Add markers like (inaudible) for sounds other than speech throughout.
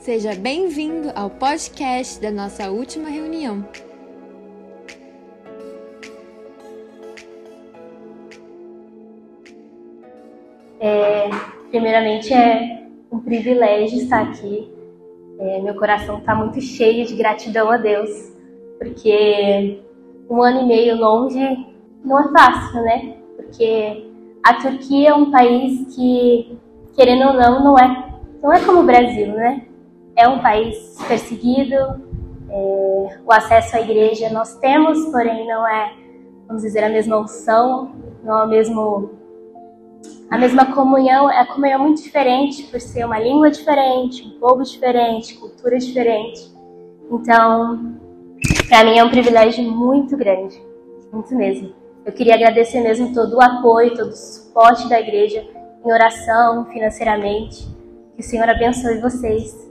Seja bem-vindo ao podcast da nossa última reunião. É, primeiramente, é um privilégio estar aqui. É, meu coração está muito cheio de gratidão a Deus, porque um ano e meio longe não é fácil, né? Porque a Turquia é um país que, querendo ou não, não é, não é como o Brasil, né? É um país perseguido, é, o acesso à igreja nós temos, porém não é, vamos dizer, a mesma unção, não é o mesmo a mesma comunhão é a comunhão muito diferente por ser uma língua diferente, um povo diferente, cultura diferente. Então, para mim é um privilégio muito grande, muito mesmo. Eu queria agradecer mesmo todo o apoio, todo o suporte da igreja em oração, financeiramente. Que o Senhor abençoe vocês.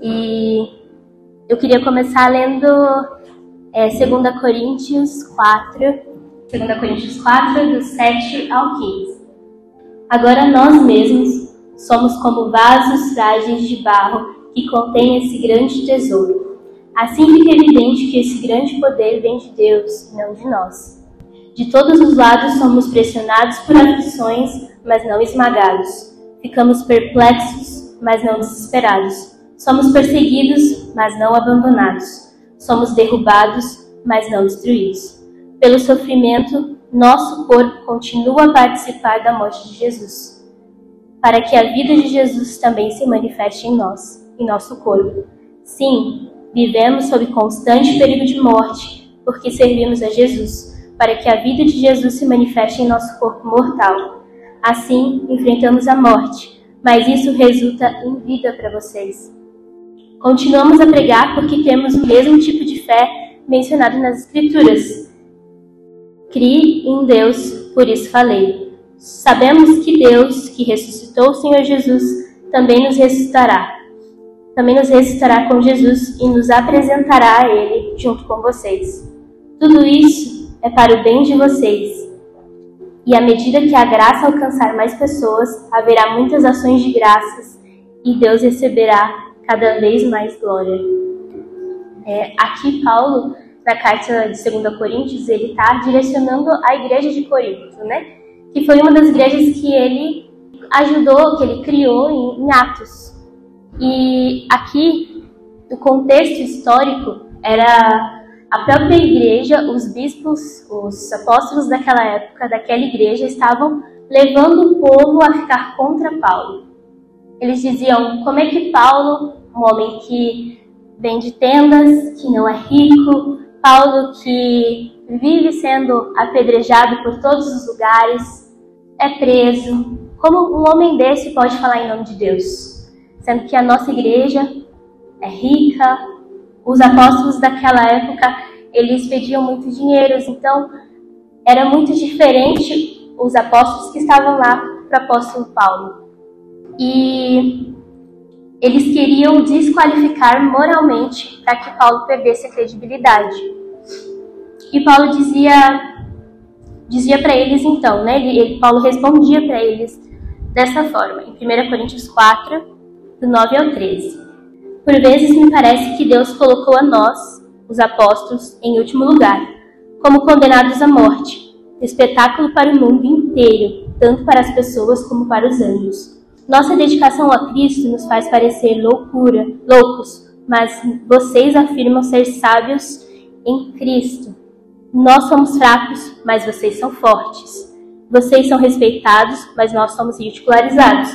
E eu queria começar lendo é, 2 Coríntios 4, 2 Coríntios 4, do 7 ao 15. Agora nós mesmos somos como vasos frágeis de barro que contêm esse grande tesouro. Assim fica evidente que esse grande poder vem de Deus, não de nós. De todos os lados somos pressionados por aflições, mas não esmagados. Ficamos perplexos, mas não desesperados. Somos perseguidos, mas não abandonados. Somos derrubados, mas não destruídos. Pelo sofrimento, nosso corpo continua a participar da morte de Jesus, para que a vida de Jesus também se manifeste em nós, em nosso corpo. Sim, vivemos sob constante perigo de morte, porque servimos a Jesus, para que a vida de Jesus se manifeste em nosso corpo mortal. Assim, enfrentamos a morte, mas isso resulta em vida para vocês. Continuamos a pregar porque temos o mesmo tipo de fé mencionado nas Escrituras Crie em Deus, por isso falei. Sabemos que Deus, que ressuscitou o Senhor Jesus, também nos ressuscitará. Também nos ressuscitará com Jesus e nos apresentará a Ele junto com vocês. Tudo isso é para o bem de vocês. E à medida que a graça alcançar mais pessoas, haverá muitas ações de graças e Deus receberá cada vez mais glória. É, aqui, Paulo na carta de 2 Coríntios, ele está direcionando a igreja de Corinto, né? Que foi uma das igrejas que ele ajudou, que ele criou em, em Atos. E aqui, o contexto histórico era a própria igreja, os bispos, os apóstolos daquela época, daquela igreja, estavam levando o povo a ficar contra Paulo. Eles diziam: como é que Paulo, um homem que vende tendas, que não é rico, Paulo que vive sendo apedrejado por todos os lugares, é preso. Como um homem desse pode falar em nome de Deus? Sendo que a nossa igreja é rica, os apóstolos daquela época, eles pediam muito dinheiro, então era muito diferente os apóstolos que estavam lá para o apóstolo Paulo. E eles queriam desqualificar moralmente para que Paulo perdesse a credibilidade. E Paulo dizia dizia para eles então, né? Ele, ele Paulo respondia para eles dessa forma, em 1 Coríntios 4, do 9 ao 13. Por vezes me parece que Deus colocou a nós, os apóstolos, em último lugar, como condenados à morte, espetáculo para o mundo inteiro, tanto para as pessoas como para os anjos. Nossa dedicação a Cristo nos faz parecer loucura, loucos, mas vocês afirmam ser sábios em Cristo. Nós somos fracos, mas vocês são fortes. Vocês são respeitados, mas nós somos ridicularizados.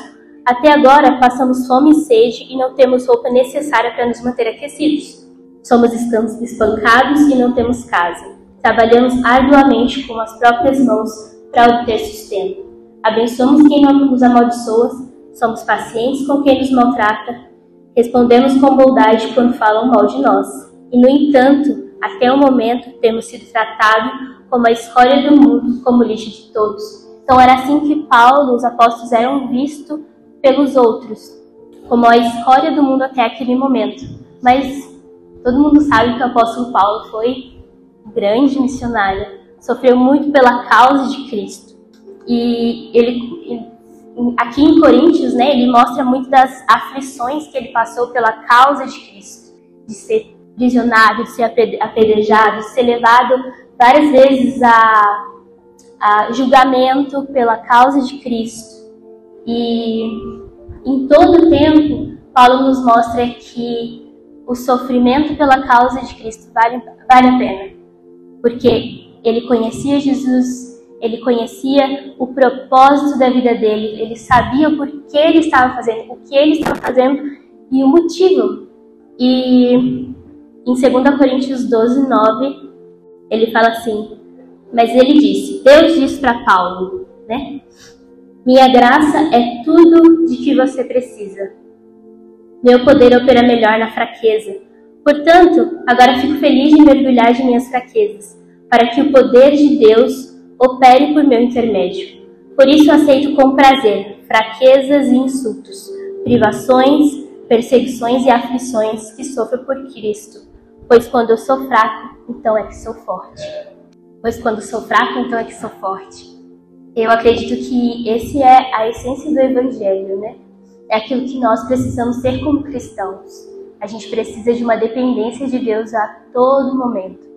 Até agora passamos fome e sede e não temos roupa necessária para nos manter aquecidos. Somos espancados e não temos casa. Trabalhamos arduamente com as próprias mãos para obter sustento. Abençoamos quem nos amaldiçoa Somos pacientes com quem nos maltrata, respondemos com bondade quando falam mal de nós. E, no entanto, até o momento temos sido tratados como a escória do mundo, como lixo de todos. Então era assim que Paulo, os apóstolos eram vistos pelos outros, como a escória do mundo até aquele momento. Mas todo mundo sabe que o apóstolo Paulo foi um grande missionário, sofreu muito pela causa de Cristo. E ele aqui em Coríntios, né, ele mostra muito das aflições que ele passou pela causa de Cristo, de ser prisionado, de ser apedrejado, de ser levado várias vezes a, a julgamento pela causa de Cristo. E em todo tempo, Paulo nos mostra que o sofrimento pela causa de Cristo vale, vale a pena, porque ele conhecia Jesus, ele conhecia o propósito da vida dele, ele sabia o porquê ele estava fazendo, o que ele estava fazendo e o motivo. E em 2 Coríntios 12, 9, ele fala assim: Mas ele disse, Deus disse para Paulo, né? Minha graça é tudo de que você precisa. Meu poder opera melhor na fraqueza. Portanto, agora fico feliz de mergulhar de minhas fraquezas, para que o poder de Deus opere por meu intermédio. Por isso aceito com prazer fraquezas e insultos, privações, perseguições e aflições que sofro por Cristo. Pois quando eu sou fraco, então é que sou forte. Pois quando sou fraco, então é que sou forte. Eu acredito que esse é a essência do Evangelho, né? É aquilo que nós precisamos ser como cristãos. A gente precisa de uma dependência de Deus a todo momento.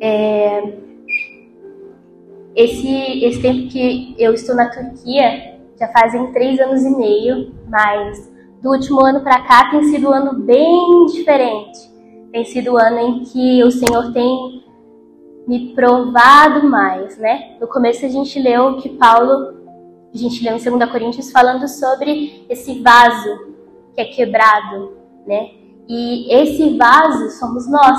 É, esse, esse tempo que eu estou na Turquia já fazem três anos e meio, mas do último ano para cá tem sido um ano bem diferente. Tem sido um ano em que o Senhor tem me provado mais, né? No começo a gente leu que Paulo, a gente leu em 2 Coríntios falando sobre esse vaso que é quebrado, né? E esse vaso somos nós.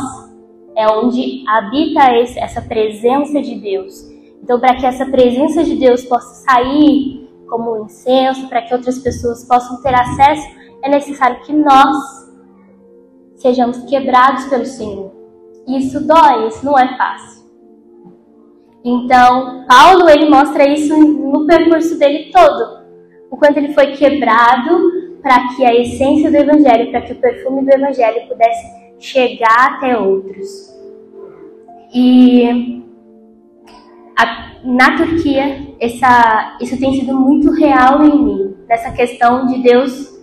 É onde habita esse, essa presença de Deus. Então, para que essa presença de Deus possa sair como um incenso, para que outras pessoas possam ter acesso, é necessário que nós sejamos quebrados pelo Senhor. Isso dói, isso não é fácil. Então, Paulo ele mostra isso no percurso dele todo. O quanto ele foi quebrado para que a essência do evangelho, para que o perfume do evangelho pudesse chegar até outros. E a, na Turquia, essa, isso tem sido muito real em mim, nessa questão de Deus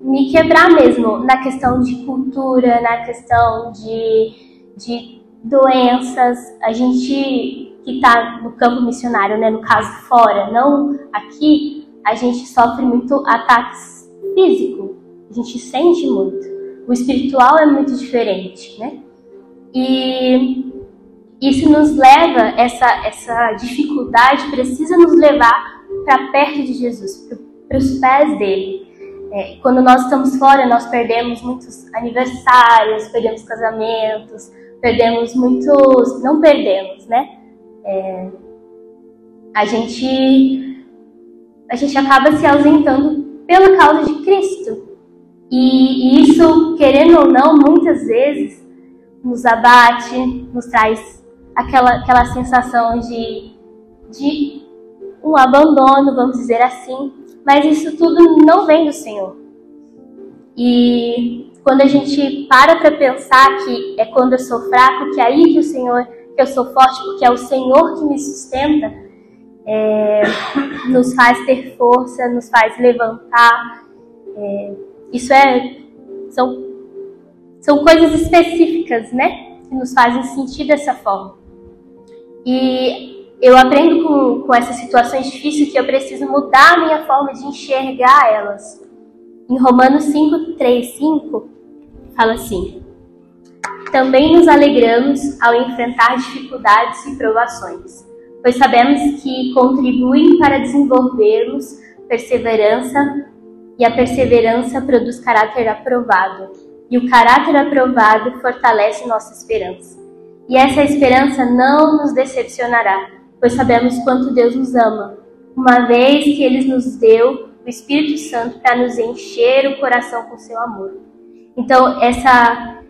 me quebrar mesmo, na questão de cultura, na questão de, de doenças. A gente que está no campo missionário, né, no caso fora, não aqui, a gente sofre muito ataques físicos, a gente sente muito. O espiritual é muito diferente, né? E isso nos leva, essa, essa dificuldade precisa nos levar para perto de Jesus, para os pés dele. É, quando nós estamos fora, nós perdemos muitos aniversários, perdemos casamentos, perdemos muitos. Não perdemos, né? É, a gente a gente acaba se ausentando pela causa de Cristo. E, e isso, querendo ou não, muitas vezes nos abate, nos traz aquela, aquela sensação de, de um abandono, vamos dizer assim, mas isso tudo não vem do Senhor. E quando a gente para para pensar que é quando eu sou fraco, que é aí que o Senhor, que eu sou forte, porque é o Senhor que me sustenta, é, nos faz ter força, nos faz levantar. É, isso é são são coisas específicas, né, que nos fazem sentir dessa forma. E eu aprendo com, com essas situações difíceis que eu preciso mudar a minha forma de enxergar elas. Em Romanos 5, 3, 5, fala assim: Também nos alegramos ao enfrentar dificuldades e provações, pois sabemos que contribuem para desenvolvermos perseverança, e a perseverança produz caráter aprovado, e o caráter aprovado fortalece nossa esperança. E essa esperança não nos decepcionará, pois sabemos quanto Deus nos ama, uma vez que Ele nos deu o Espírito Santo para nos encher o coração com seu amor. Então, essa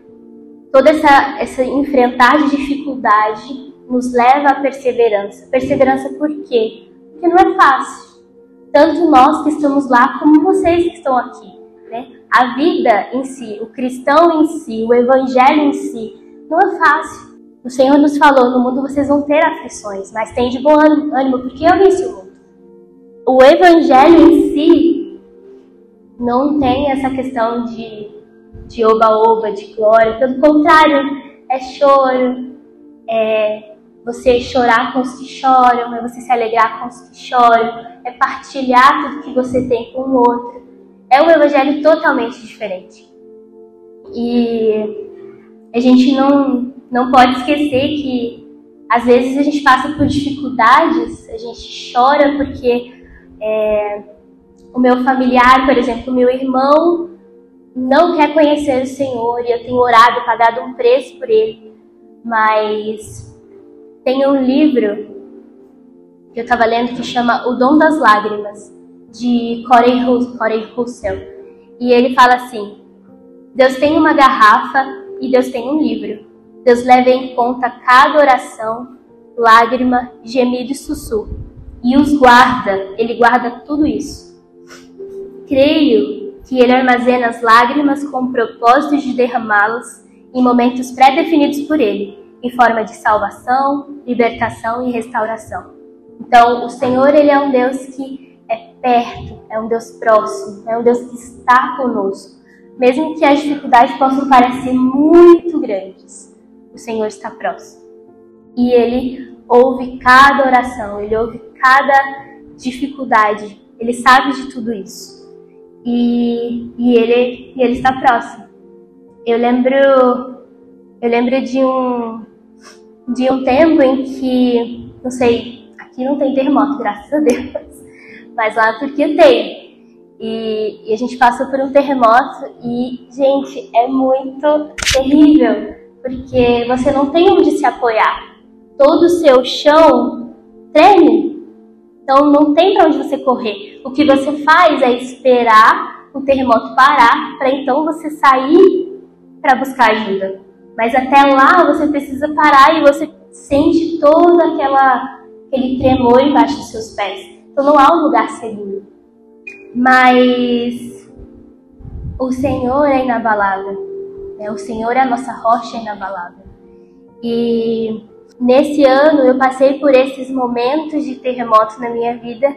toda essa, essa enfrentar de dificuldade nos leva à perseverança. Perseverança por quê? Porque não é fácil. Tanto nós que estamos lá, como vocês que estão aqui. Né? A vida em si, o cristão em si, o evangelho em si, não é fácil. O Senhor nos falou: no mundo vocês vão ter aflições, mas tem de bom ânimo, porque eu venci o mundo. o evangelho em si não tem essa questão de de oba-oba, de glória, pelo contrário, é choro, é você chorar com os que choram, é você se alegrar com os que choram, é partilhar tudo que você tem com o outro. É um evangelho totalmente diferente. E a gente não, não pode esquecer que às vezes a gente passa por dificuldades, a gente chora porque é, o meu familiar, por exemplo, o meu irmão, não quer conhecer o Senhor e eu tenho orado, pagado um preço por ele. Mas tem um livro que eu estava lendo que chama O Dom das Lágrimas, de Corey, Corey Russell. E ele fala assim: Deus tem uma garrafa e Deus tem um livro. Deus leva em conta cada oração, lágrima, gemido e sussurro. E os guarda, ele guarda tudo isso. Creio que ele armazena as lágrimas com o propósito de derramá-las em momentos pré-definidos por ele, em forma de salvação, libertação e restauração. Então, o Senhor, ele é um Deus que é perto, é um Deus próximo, é um Deus que está conosco. Mesmo que as dificuldades possam parecer muito grandes, o Senhor está próximo. E ele ouve cada oração, ele ouve cada dificuldade, ele sabe de tudo isso e, e, ele, e ele está próximo. Eu lembro, eu lembro de um, de um tempo em que, não sei, aqui não tem terremoto, graças a Deus, (laughs) mas lá na Turquia tem. E, e a gente passou por um terremoto e, gente, é muito terrível, porque você não tem onde se apoiar. Todo o seu chão treme, então não tem para onde você correr. O que você faz é esperar o terremoto parar para então você sair para buscar ajuda. Mas até lá você precisa parar e você sente todo aquela, aquele tremor embaixo dos seus pés. Então não há um lugar seguro. Mas o Senhor é inabalável. Né? O Senhor é a nossa rocha inabalável. E Nesse ano eu passei por esses momentos de terremoto na minha vida,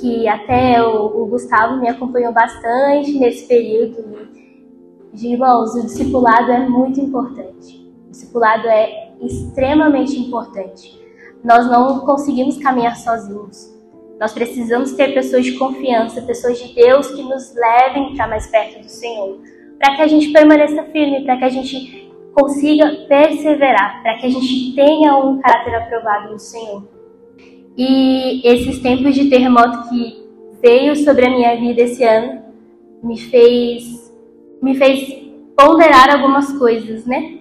que até o, o Gustavo me acompanhou bastante nesse período. De irmãos, o discipulado é muito importante. O discipulado é extremamente importante. Nós não conseguimos caminhar sozinhos. Nós precisamos ter pessoas de confiança, pessoas de Deus que nos levem para mais perto do Senhor, para que a gente permaneça firme, para que a gente consiga perseverar, para que a gente tenha um caráter aprovado no Senhor. E esses tempos de terremoto que veio sobre a minha vida esse ano me fez me fez ponderar algumas coisas, né?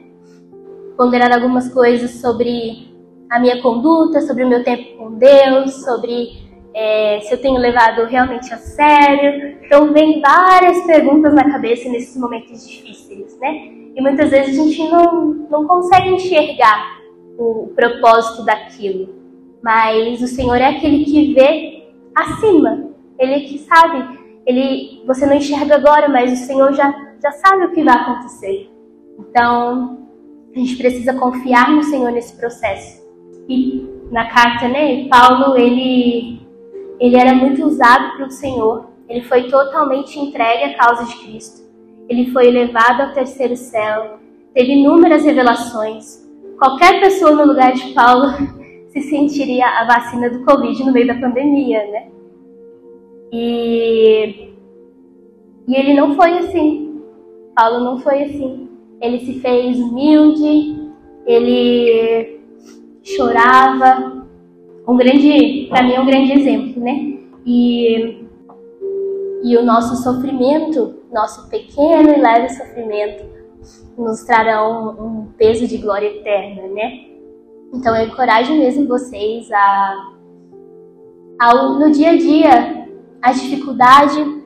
Ponderar algumas coisas sobre a minha conduta, sobre o meu tempo com Deus, sobre é, se eu tenho levado realmente a sério. Então, vem várias perguntas na cabeça nesses momentos difíceis, né? E muitas vezes a gente não, não consegue enxergar o propósito daquilo. Mas o Senhor é aquele que vê acima. Ele é que sabe. Ele, você não enxerga agora, mas o Senhor já, já sabe o que vai acontecer. Então, a gente precisa confiar no Senhor nesse processo. E na carta, né, Paulo, ele, ele era muito usado pelo Senhor. Ele foi totalmente entregue à causa de Cristo ele foi elevado ao terceiro céu, teve inúmeras revelações. Qualquer pessoa no lugar de Paulo (laughs) se sentiria a vacina do Covid no meio da pandemia, né? E, e ele não foi assim. Paulo não foi assim. Ele se fez humilde, ele chorava. Um grande, para mim, é um grande exemplo, né? E, e o nosso sofrimento nosso pequeno e leve sofrimento nos trarão um, peso de glória eterna, né? Então eu encorajo mesmo vocês a, a no dia a dia a dificuldade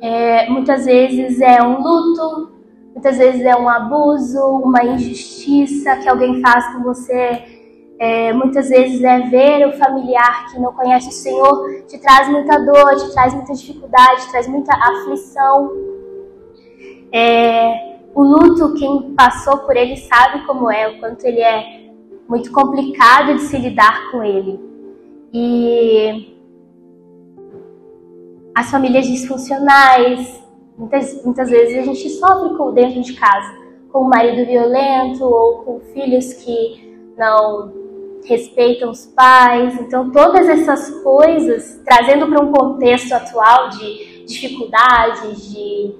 é, muitas vezes é um luto, muitas vezes é um abuso, uma injustiça que alguém faz com você é, muitas vezes é ver o familiar que não conhece o Senhor, te traz muita dor, te traz muita dificuldade, te traz muita aflição. É, o luto, quem passou por ele sabe como é, o quanto ele é muito complicado de se lidar com ele. E as famílias disfuncionais. Muitas, muitas vezes a gente sofre com, dentro de casa, com o marido violento ou com filhos que não respeitam os pais. Então, todas essas coisas, trazendo para um contexto atual de dificuldades, de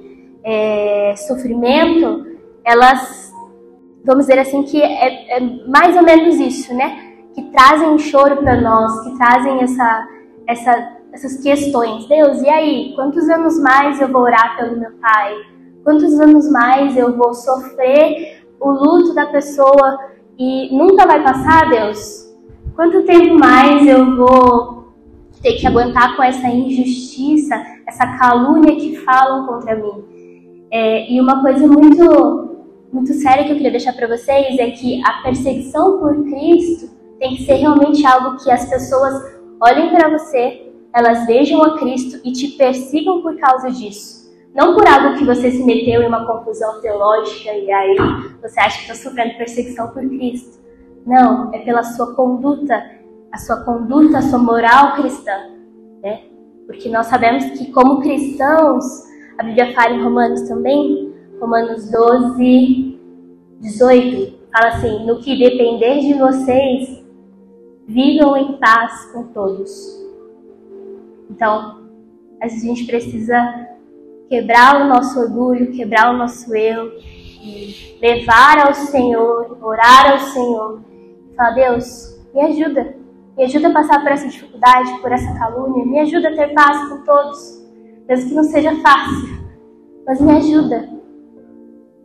é, sofrimento, elas, vamos dizer assim, que é, é mais ou menos isso, né? Que trazem um choro para nós, que trazem essa, essa, essas questões. Deus, e aí? Quantos anos mais eu vou orar pelo meu pai? Quantos anos mais eu vou sofrer o luto da pessoa e nunca vai passar, Deus? Quanto tempo mais eu vou ter que aguentar com essa injustiça, essa calúnia que falam contra mim? É, e uma coisa muito, muito séria que eu queria deixar para vocês é que a perseguição por Cristo tem que ser realmente algo que as pessoas olhem para você, elas vejam a Cristo e te persigam por causa disso. Não por algo que você se meteu em uma confusão teológica e aí você acha que está sofrendo perseguição por Cristo. Não, é pela sua conduta, a sua conduta, a sua moral cristã, né? Porque nós sabemos que como cristãos, a Bíblia fala em Romanos também, Romanos 12, 18, fala assim: no que depender de vocês, vivam em paz com todos. Então, a gente precisa quebrar o nosso orgulho, quebrar o nosso eu, e levar ao Senhor, orar ao Senhor, falar: Deus, me ajuda, me ajuda a passar por essa dificuldade, por essa calúnia, me ajuda a ter paz com todos, mesmo que não seja fácil, mas me ajuda.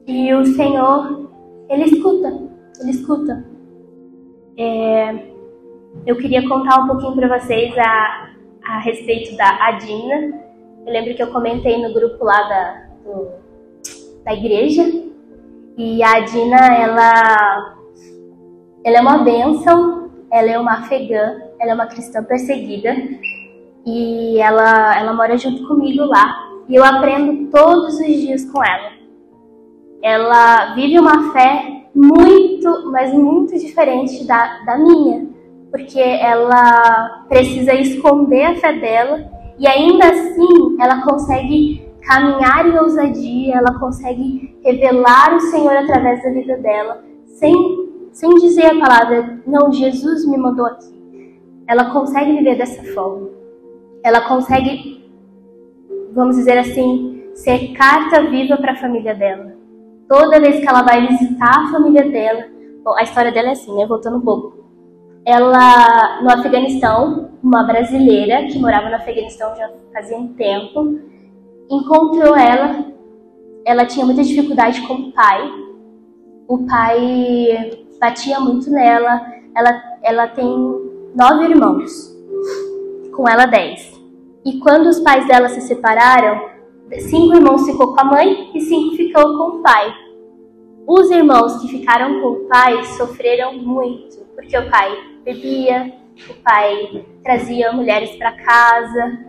E o Senhor, Ele escuta, Ele escuta. É, eu queria contar um pouquinho para vocês a, a respeito da Adina. Eu lembro que eu comentei no grupo lá da, do, da igreja. E a Dina, ela, ela é uma bênção, ela é uma afegã, ela é uma cristã perseguida. E ela, ela mora junto comigo lá. E eu aprendo todos os dias com ela. Ela vive uma fé muito, mas muito diferente da, da minha. Porque ela precisa esconder a fé dela e ainda assim, ela consegue caminhar em ousadia, ela consegue revelar o Senhor através da vida dela, sem, sem dizer a palavra, não, Jesus me mandou aqui. Ela consegue viver dessa forma. Ela consegue, vamos dizer assim, ser carta viva para a família dela. Toda vez que ela vai visitar a família dela, bom, a história dela é assim, né? Voltando um pouco ela no Afeganistão, uma brasileira que morava no Afeganistão já fazia um tempo, encontrou ela. Ela tinha muita dificuldade com o pai. O pai batia muito nela. Ela, ela tem nove irmãos, com ela dez. E quando os pais dela se separaram, cinco irmãos ficou com a mãe e cinco ficou com o pai. Os irmãos que ficaram com o pai sofreram muito, porque o pai bebia, o pai trazia mulheres para casa.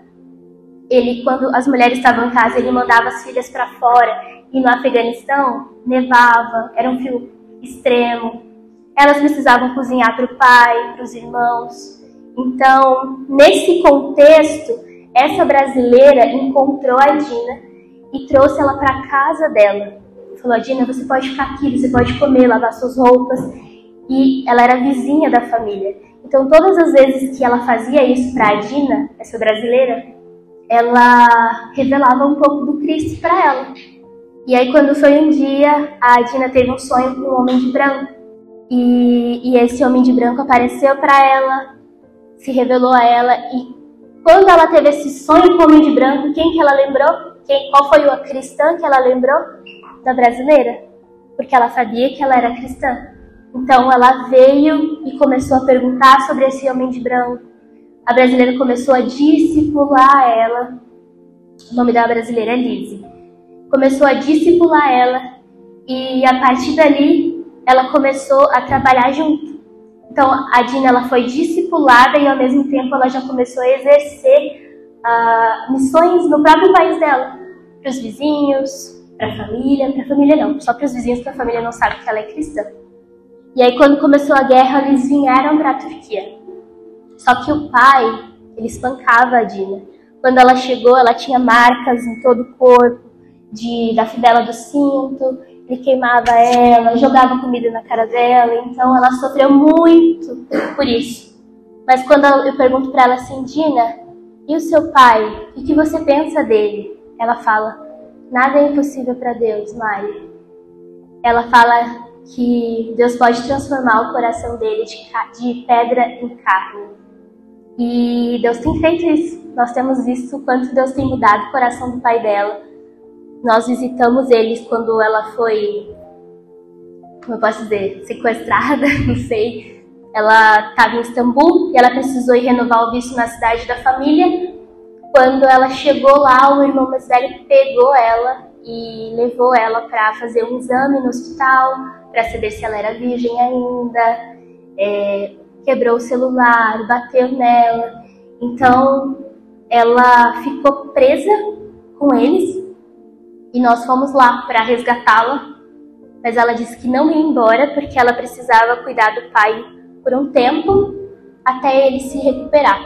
Ele, quando as mulheres estavam em casa, ele mandava as filhas para fora. E no Afeganistão nevava, era um frio extremo. Elas precisavam cozinhar para o pai, para os irmãos. Então, nesse contexto, essa brasileira encontrou a Dina e trouxe ela para casa dela. Falou: Dina, você pode ficar aqui, você pode comer, lavar suas roupas e ela era vizinha da família. Então, todas as vezes que ela fazia isso para a Dina, essa brasileira, ela revelava um pouco do Cristo para ela. E aí, quando foi um dia, a Dina teve um sonho com um homem de branco. E, e esse homem de branco apareceu para ela, se revelou a ela. E quando ela teve esse sonho com o homem de branco, quem que ela lembrou? Quem, qual foi a cristã que ela lembrou? Da brasileira. Porque ela sabia que ela era cristã. Então ela veio e começou a perguntar sobre esse homem de branco. A brasileira começou a discipular ela. O nome da brasileira é Lizzie. Começou a discipular ela e a partir dali ela começou a trabalhar junto. Então a Dina ela foi discipulada e ao mesmo tempo ela já começou a exercer uh, missões no próprio país dela, para os vizinhos, para a família, para a família não, só para os vizinhos que a família não sabe que ela é cristã. E aí, quando começou a guerra, eles vieram para a Turquia. Só que o pai, ele espancava a Dina. Quando ela chegou, ela tinha marcas em todo o corpo, de, da fidela do cinto, ele queimava ela, jogava comida na cara dela, então ela sofreu muito por isso. Mas quando eu pergunto para ela assim, Dina, e o seu pai? O que você pensa dele? Ela fala, nada é impossível para Deus, Mari. Ela fala que Deus pode transformar o coração dele de, pedra em carne. E Deus tem feito isso. Nós temos visto o quanto Deus tem mudado o coração do pai dela. Nós visitamos eles quando ela foi, como eu posso dizer, sequestrada, (laughs) não sei. Ela estava em Istambul e ela precisou ir renovar o visto na cidade da família. Quando ela chegou lá, o irmão mais velho pegou ela e levou ela para fazer um exame no hospital, para saber se ela era virgem ainda. É, quebrou o celular, bateu nela. Então, ela ficou presa com eles e nós fomos lá para resgatá-la, mas ela disse que não ia embora porque ela precisava cuidar do pai por um tempo até ele se recuperar.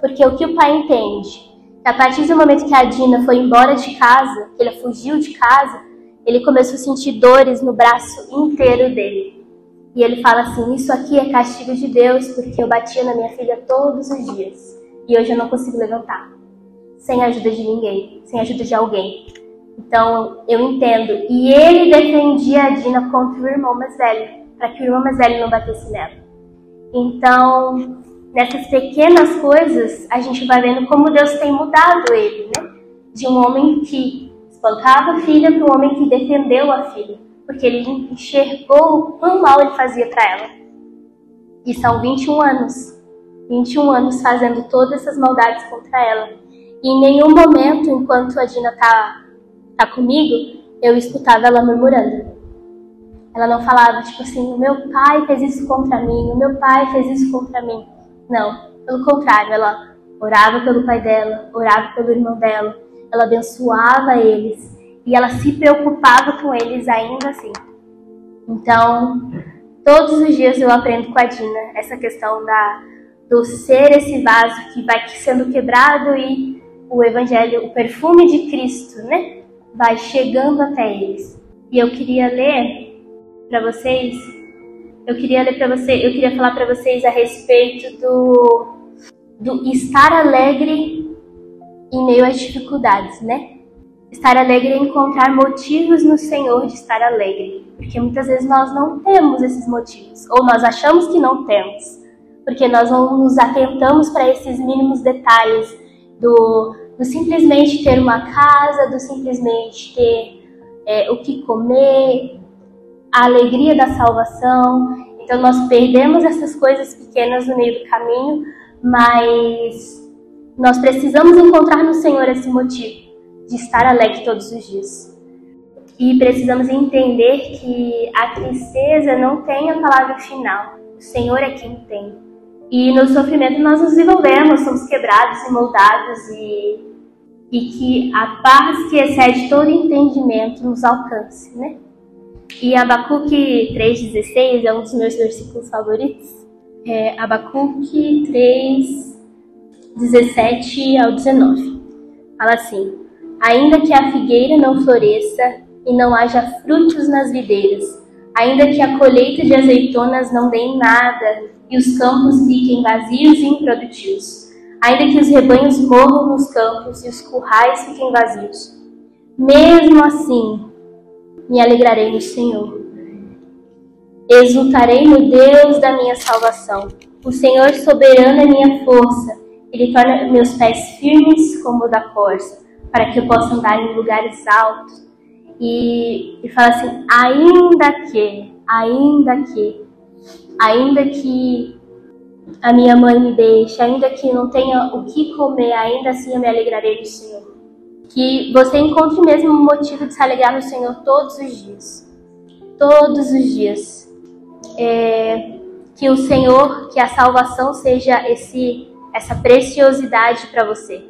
Porque o que o pai entende? A partir do momento que a Dina foi embora de casa, que ele fugiu de casa, ele começou a sentir dores no braço inteiro dele. E ele fala assim: Isso aqui é castigo de Deus, porque eu batia na minha filha todos os dias e hoje eu não consigo levantar, sem a ajuda de ninguém, sem a ajuda de alguém. Então eu entendo. E ele defendia a Dina contra o irmão mais velho, para que o irmão mais velho não batesse nela. Então, nessas pequenas coisas, a gente vai vendo como Deus tem mudado ele, né? De um homem que espancava a filha para um homem que defendeu a filha, porque ele enxergou o quão mal ele fazia para ela. E são 21 anos 21 anos fazendo todas essas maldades contra ela. E em nenhum momento, enquanto a Dina tá, tá comigo, eu escutava ela murmurando. Ela não falava, tipo assim, o meu pai fez isso contra mim, o meu pai fez isso contra mim. Não, pelo contrário, ela orava pelo pai dela, orava pelo irmão dela, ela abençoava eles e ela se preocupava com eles ainda assim. Então, todos os dias eu aprendo com a Dina essa questão da do ser esse vaso que vai sendo quebrado e o evangelho, o perfume de Cristo, né, vai chegando até eles. E eu queria ler para vocês, eu queria ler para você, eu queria falar para vocês a respeito do do estar alegre em meio às dificuldades, né? Estar alegre é encontrar motivos no Senhor de estar alegre, porque muitas vezes nós não temos esses motivos, ou nós achamos que não temos porque nós não nos atentamos para esses mínimos detalhes do, do, simplesmente ter uma casa, do simplesmente ter é, o que comer, a alegria da salvação. Então nós perdemos essas coisas pequenas no meio do caminho, mas nós precisamos encontrar no Senhor esse motivo de estar alegre todos os dias. E precisamos entender que a tristeza não tem a palavra final. O Senhor é quem tem. E no sofrimento nós nos desenvolvemos, somos quebrados e moldados e, e que a paz que excede todo entendimento nos alcance, né? E Abacuque 3,16 é um dos meus versículos favoritos. É Abacuque 3, 17 ao 19. Fala assim: Ainda que a figueira não floresça e não haja frutos nas videiras, ainda que a colheita de azeitonas não dê nada e os campos fiquem vazios e improdutivos, ainda que os rebanhos morram nos campos e os currais fiquem vazios. Mesmo assim, me alegrarei no Senhor. Exultarei no Deus da minha salvação. O Senhor soberano é minha força. Ele torna meus pés firmes como o da corça, para que eu possa andar em lugares altos. E, e fala assim: ainda que, ainda que ainda que a minha mãe me deixe, ainda que não tenha o que comer, ainda assim eu me alegrarei do Senhor. Que você encontre mesmo um motivo de se alegrar no Senhor todos os dias. Todos os dias. É, que o Senhor, que a salvação seja esse, essa preciosidade para você.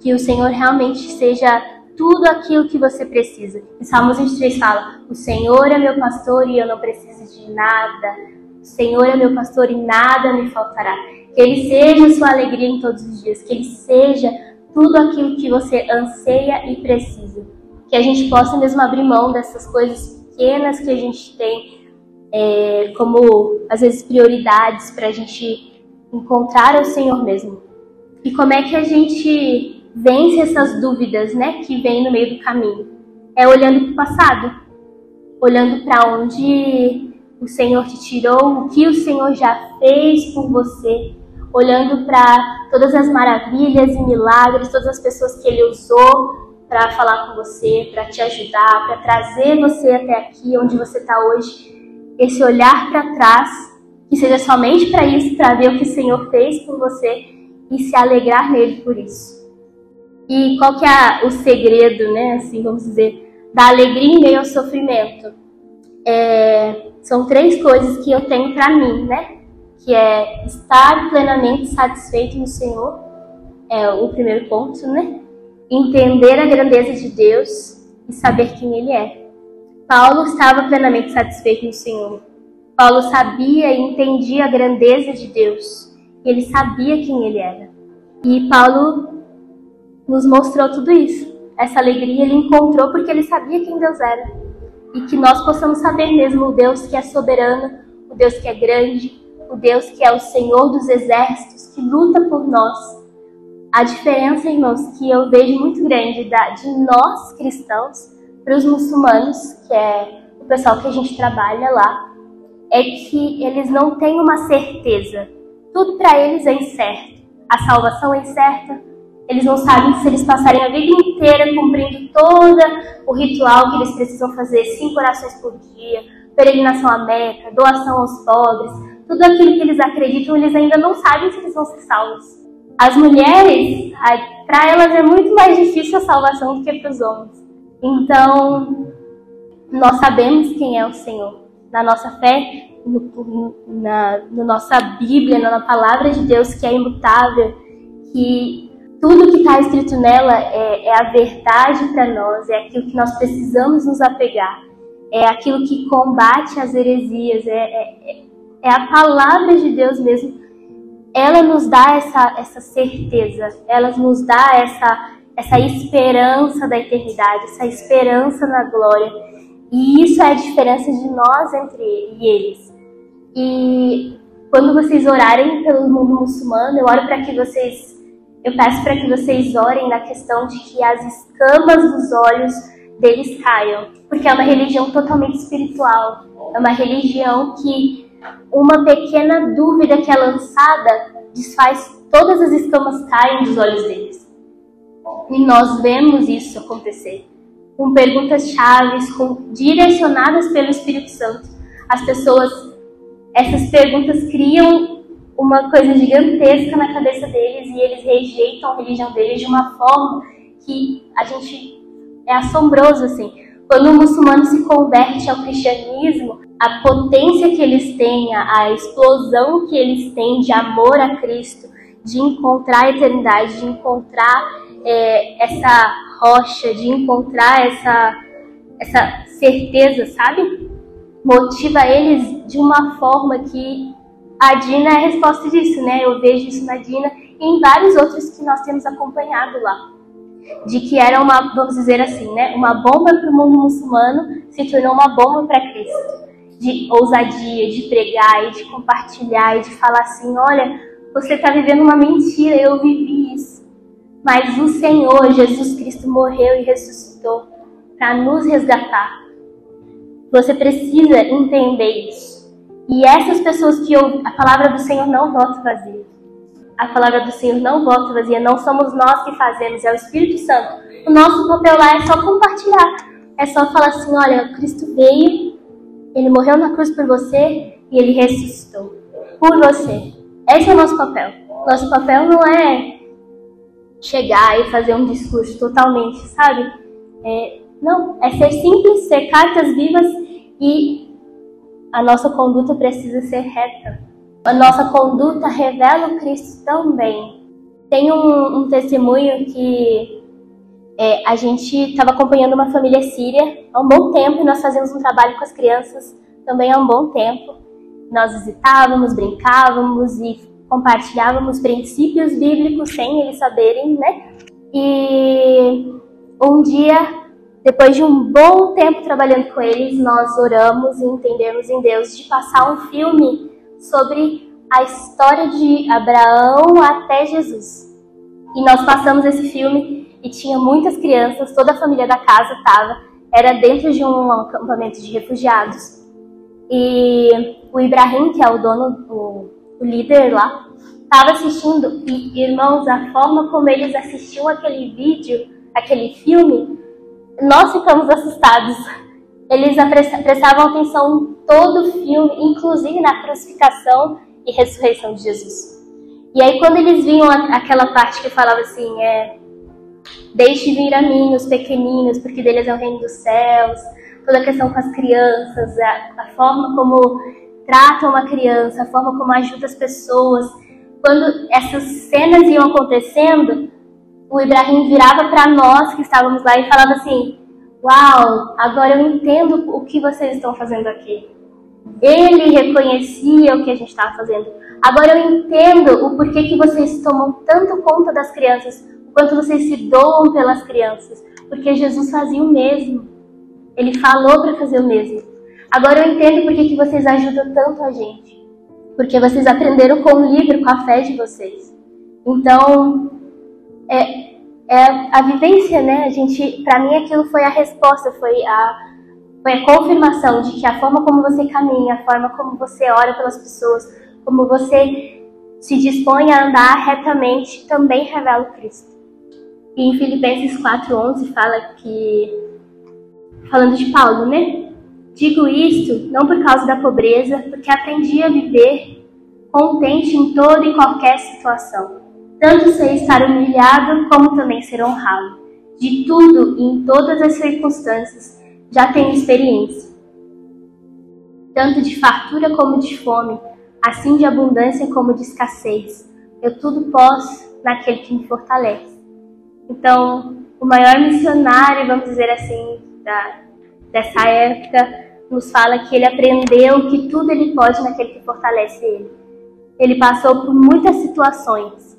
Que o Senhor realmente seja tudo aquilo que você precisa. Em Salmos 23 fala: O Senhor é meu pastor e eu não preciso de nada o Senhor é meu pastor e nada me faltará. Que Ele seja sua alegria em todos os dias, que Ele seja tudo aquilo que você anseia e precisa. Que a gente possa mesmo abrir mão dessas coisas pequenas que a gente tem é, como, às vezes, prioridades para a gente encontrar o Senhor mesmo. E como é que a gente vence essas dúvidas, né, que vem no meio do caminho? É olhando para o passado, olhando para onde o Senhor te tirou, o que o Senhor já fez por você, olhando para todas as maravilhas e milagres, todas as pessoas que Ele usou para falar com você, para te ajudar, para trazer você até aqui, onde você está hoje. Esse olhar para trás, que seja somente para isso, para ver o que o Senhor fez por você e se alegrar nele por isso. E qual que é o segredo, né? Assim, vamos dizer, da alegria em meio ao sofrimento? É, são três coisas que eu tenho para mim, né? Que é estar plenamente satisfeito no Senhor, é o primeiro ponto, né? Entender a grandeza de Deus e saber quem Ele é. Paulo estava plenamente satisfeito no Senhor. Paulo sabia e entendia a grandeza de Deus. Ele sabia quem Ele era. E Paulo nos mostrou tudo isso. Essa alegria ele encontrou porque ele sabia quem Deus era. E que nós possamos saber mesmo o Deus que é soberano, o Deus que é grande, o Deus que é o Senhor dos exércitos, que luta por nós. A diferença, irmãos, que eu vejo muito grande da, de nós cristãos para os muçulmanos, que é o pessoal que a gente trabalha lá, é que eles não têm uma certeza. Tudo para eles é incerto. A salvação é incerta, eles não sabem se eles passarem a vida inteira cumprindo todo o ritual que eles precisam fazer, cinco orações por dia, peregrinação à Meca, doação aos pobres, tudo aquilo que eles acreditam, eles ainda não sabem se eles vão ser salvos. As mulheres, para elas é muito mais difícil a salvação do que para os homens. Então, nós sabemos quem é o Senhor. Na nossa fé, no, na, na nossa Bíblia, na palavra de Deus que é imutável, que tudo que está escrito nela é, é a verdade para nós, é aquilo que nós precisamos nos apegar, é aquilo que combate as heresias, é, é, é a palavra de Deus mesmo. Ela nos dá essa, essa certeza, ela nos dá essa, essa esperança da eternidade, essa esperança na glória. E isso é a diferença de nós entre eles. E quando vocês orarem pelo mundo muçulmano, eu oro para que vocês eu peço para que vocês orem na questão de que as escamas dos olhos deles caiam, porque é uma religião totalmente espiritual. É uma religião que uma pequena dúvida que é lançada desfaz todas as escamas caem dos olhos deles. E nós vemos isso acontecer com perguntas chaves, com, direcionadas pelo Espírito Santo. As pessoas, essas perguntas criam uma coisa gigantesca na cabeça deles e eles rejeitam a religião deles de uma forma que a gente é assombroso assim. Quando o muçulmano se converte ao cristianismo, a potência que eles têm, a explosão que eles têm de amor a Cristo, de encontrar a eternidade, de encontrar é, essa rocha, de encontrar essa, essa certeza, sabe? Motiva eles de uma forma que a Dina é a resposta disso, né? Eu vejo isso na Dina e em vários outros que nós temos acompanhado lá. De que era uma, vamos dizer assim, né? Uma bomba para o mundo muçulmano se tornou uma bomba para Cristo. De ousadia, de pregar e de compartilhar e de falar assim: olha, você está vivendo uma mentira, eu vivi isso. Mas o Senhor, Jesus Cristo, morreu e ressuscitou para nos resgatar. Você precisa entender isso. E essas pessoas que ouvem, a palavra do Senhor não volta vazia. A palavra do Senhor não volta vazia, não somos nós que fazemos, é o Espírito Santo. O nosso papel lá é só compartilhar. É só falar assim: olha, Cristo veio, ele morreu na cruz por você e ele ressuscitou por você. Esse é o nosso papel. Nosso papel não é chegar e fazer um discurso totalmente, sabe? É, não, é ser simples, ser cartas vivas e a nossa conduta precisa ser reta. A nossa conduta revela o Cristo também. Tem um, um testemunho que é, a gente estava acompanhando uma família síria há um bom tempo e nós fazíamos um trabalho com as crianças também há um bom tempo. Nós visitávamos, brincávamos e compartilhávamos princípios bíblicos sem eles saberem, né? E um dia, depois de um bom tempo trabalhando com eles, nós oramos e entendemos em Deus de passar um filme sobre a história de Abraão até Jesus. E nós passamos esse filme e tinha muitas crianças, toda a família da casa estava, era dentro de um acampamento de refugiados. E o Ibrahim, que é o dono, o, o líder lá, estava assistindo e, irmãos, a forma como eles assistiam aquele vídeo, aquele filme, nós ficamos assustados. Eles prestavam atenção em todo o filme, inclusive na crucificação e ressurreição de Jesus. E aí quando eles vinham aquela parte que falava assim, é, deixe vir a mim os pequeninos, porque deles é o reino dos céus, toda a questão com as crianças, a, a forma como tratam uma criança, a forma como ajuda as pessoas. Quando essas cenas iam acontecendo, o Ibrahim virava para nós que estávamos lá e falava assim: Uau, agora eu entendo o que vocês estão fazendo aqui. Ele reconhecia o que a gente estava fazendo. Agora eu entendo o porquê que vocês tomam tanto conta das crianças, quanto vocês se doam pelas crianças. Porque Jesus fazia o mesmo. Ele falou para fazer o mesmo. Agora eu entendo por que vocês ajudam tanto a gente. Porque vocês aprenderam com o livro, com a fé de vocês. Então, é, é a vivência, né? A gente, para mim aquilo foi a resposta, foi a, foi a confirmação de que a forma como você caminha, a forma como você ora pelas pessoas, como você se dispõe a andar retamente, também revela o Cristo. E em Filipenses 4:11 fala que falando de Paulo, né? Digo isto não por causa da pobreza, porque aprendi a viver contente em toda e qualquer situação. Tanto sei estar humilhado, como também ser honrado. De tudo e em todas as circunstâncias já tenho experiência. Tanto de fartura como de fome, assim de abundância como de escassez. Eu tudo posso naquele que me fortalece. Então, o maior missionário, vamos dizer assim, da, dessa época, nos fala que ele aprendeu que tudo ele pode naquele que fortalece ele. Ele passou por muitas situações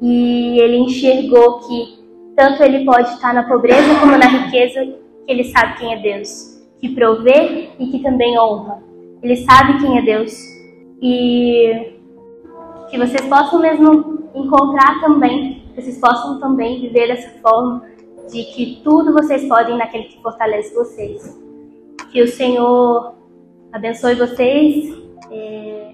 e ele enxergou que tanto ele pode estar na pobreza como na riqueza, que ele sabe quem é Deus, que provê e que também honra. Ele sabe quem é Deus e que vocês possam mesmo encontrar também, vocês possam também viver dessa forma de que tudo vocês podem naquele que fortalece vocês. Que o Senhor abençoe vocês. É